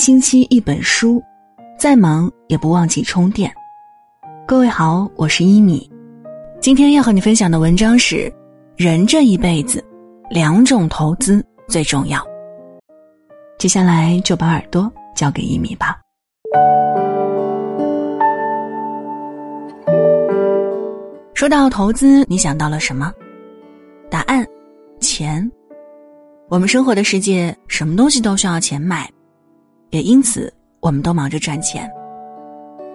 星期一本书，再忙也不忘记充电。各位好，我是一米，今天要和你分享的文章是：人这一辈子，两种投资最重要。接下来就把耳朵交给一米吧。说到投资，你想到了什么？答案：钱。我们生活的世界，什么东西都需要钱买，也因此，我们都忙着赚钱。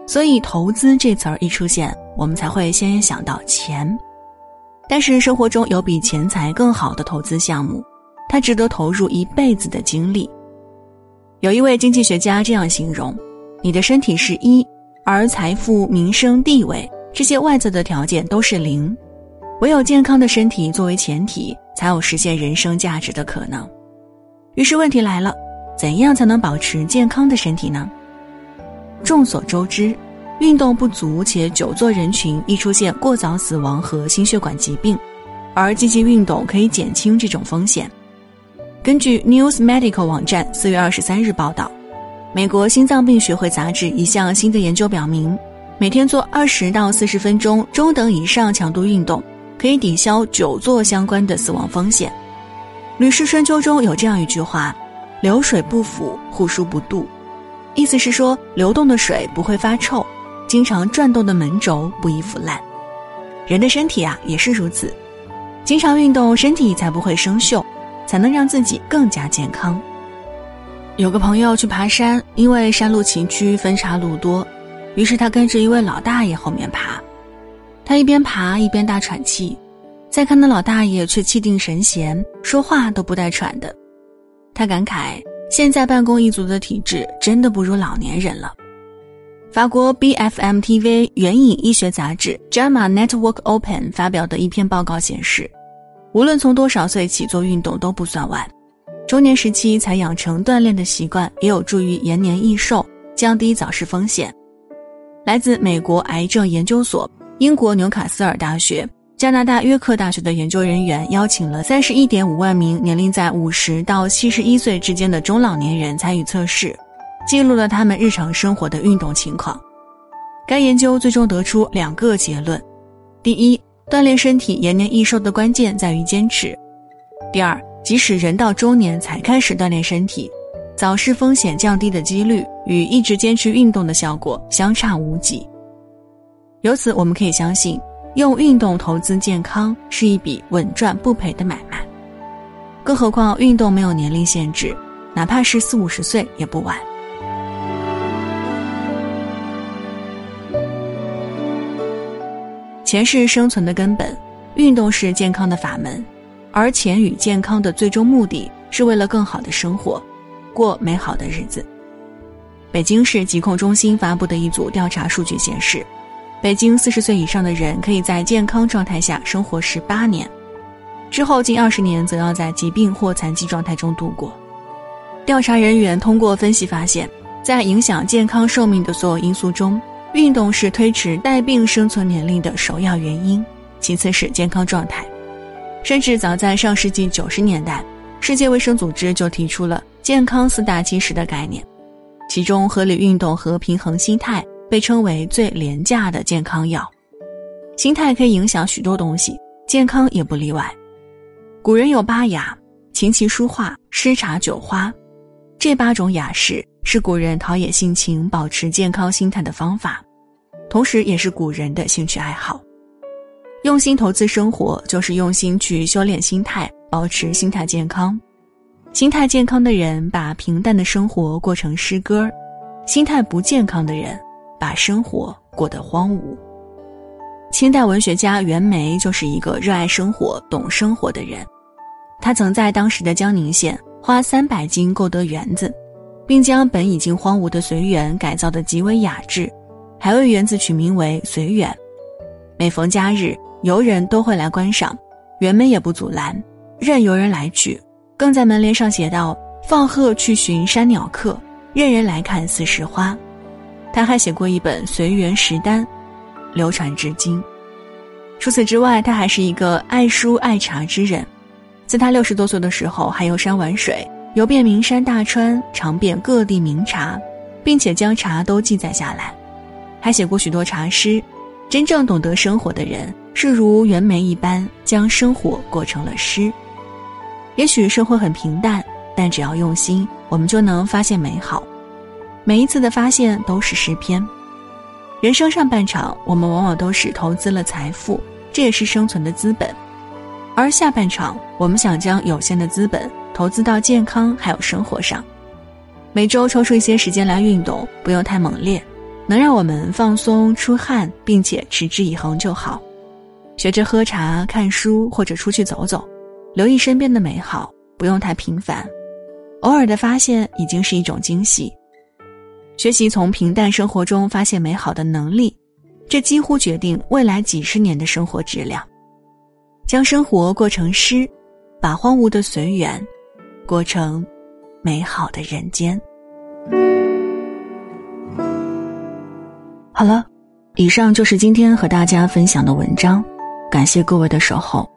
所以，投资这词儿一出现，我们才会先想到钱。但是，生活中有比钱财更好的投资项目，它值得投入一辈子的精力。有一位经济学家这样形容：你的身体是一，而财富、名声、地位。这些外在的条件都是零，唯有健康的身体作为前提，才有实现人生价值的可能。于是问题来了，怎样才能保持健康的身体呢？众所周知，运动不足且久坐人群易出现过早死亡和心血管疾病，而积极运动可以减轻这种风险。根据 News Medical 网站四月二十三日报道，美国心脏病学会杂志一项新的研究表明。每天做二十到四十分钟中等以上强度运动，可以抵消久坐相关的死亡风险。《吕氏春秋》中有这样一句话：“流水不腐，户枢不蠹。”意思是说，流动的水不会发臭，经常转动的门轴不易腐烂。人的身体啊也是如此，经常运动，身体才不会生锈，才能让自己更加健康。有个朋友去爬山，因为山路崎岖，分岔路多。于是他跟着一位老大爷后面爬，他一边爬一边大喘气，再看那老大爷却气定神闲，说话都不带喘的。他感慨：现在办公一族的体质真的不如老年人了。法国 BFM TV 援引医学杂志《JAMA Network Open》发表的一篇报告显示，无论从多少岁起做运动都不算晚，中年时期才养成锻炼的习惯，也有助于延年益寿，降低早逝风险。来自美国癌症研究所、英国纽卡斯尔大学、加拿大约克大学的研究人员邀请了三十一点五万名年龄在五十到七十一岁之间的中老年人参与测试，记录了他们日常生活的运动情况。该研究最终得出两个结论：第一，锻炼身体延年益寿的关键在于坚持；第二，即使人到中年才开始锻炼身体。早逝风险降低的几率与一直坚持运动的效果相差无几。由此，我们可以相信，用运动投资健康是一笔稳赚不赔的买卖。更何况，运动没有年龄限制，哪怕是四五十岁也不晚。钱是生存的根本，运动是健康的法门，而钱与健康的最终目的是为了更好的生活。过美好的日子。北京市疾控中心发布的一组调查数据显示，北京四十岁以上的人可以在健康状态下生活十八年，之后近二十年则要在疾病或残疾状态中度过。调查人员通过分析发现，在影响健康寿命的所有因素中，运动是推迟带病生存年龄的首要原因，其次是健康状态。甚至早在上世纪九十年代，世界卫生组织就提出了。健康四大基石的概念，其中合理运动和平衡心态被称为最廉价的健康药。心态可以影响许多东西，健康也不例外。古人有八雅：琴棋书画诗茶酒花，这八种雅事是古人陶冶性情、保持健康心态的方法，同时也是古人的兴趣爱好。用心投资生活，就是用心去修炼心态，保持心态健康。心态健康的人把平淡的生活过成诗歌，心态不健康的人把生活过得荒芜。清代文学家袁枚就是一个热爱生活、懂生活的人。他曾在当时的江宁县花三百金购得园子，并将本已经荒芜的随园改造得极为雅致，还为园子取名为随园。每逢佳日，游人都会来观赏，袁枚也不阻拦，任游人来取。更在门帘上写道：“放鹤去寻山鸟客，任人来看似时花。”他还写过一本《随园食单》，流传至今。除此之外，他还是一个爱书爱茶之人。在他六十多岁的时候，还游山玩水，游遍名山大川，尝遍各地名茶，并且将茶都记载下来，还写过许多茶诗。真正懂得生活的人，是如袁枚一般，将生活过成了诗。也许生活很平淡，但只要用心，我们就能发现美好。每一次的发现都是诗篇。人生上半场，我们往往都是投资了财富，这也是生存的资本；而下半场，我们想将有限的资本。投资到健康还有生活上，每周抽出一些时间来运动，不用太猛烈，能让我们放松出汗，并且持之以恒就好。学着喝茶、看书或者出去走走，留意身边的美好，不用太频繁，偶尔的发现已经是一种惊喜。学习从平淡生活中发现美好的能力，这几乎决定未来几十年的生活质量。将生活过成诗，把荒芜的随缘。过成美好的人间。好了，以上就是今天和大家分享的文章，感谢各位的守候。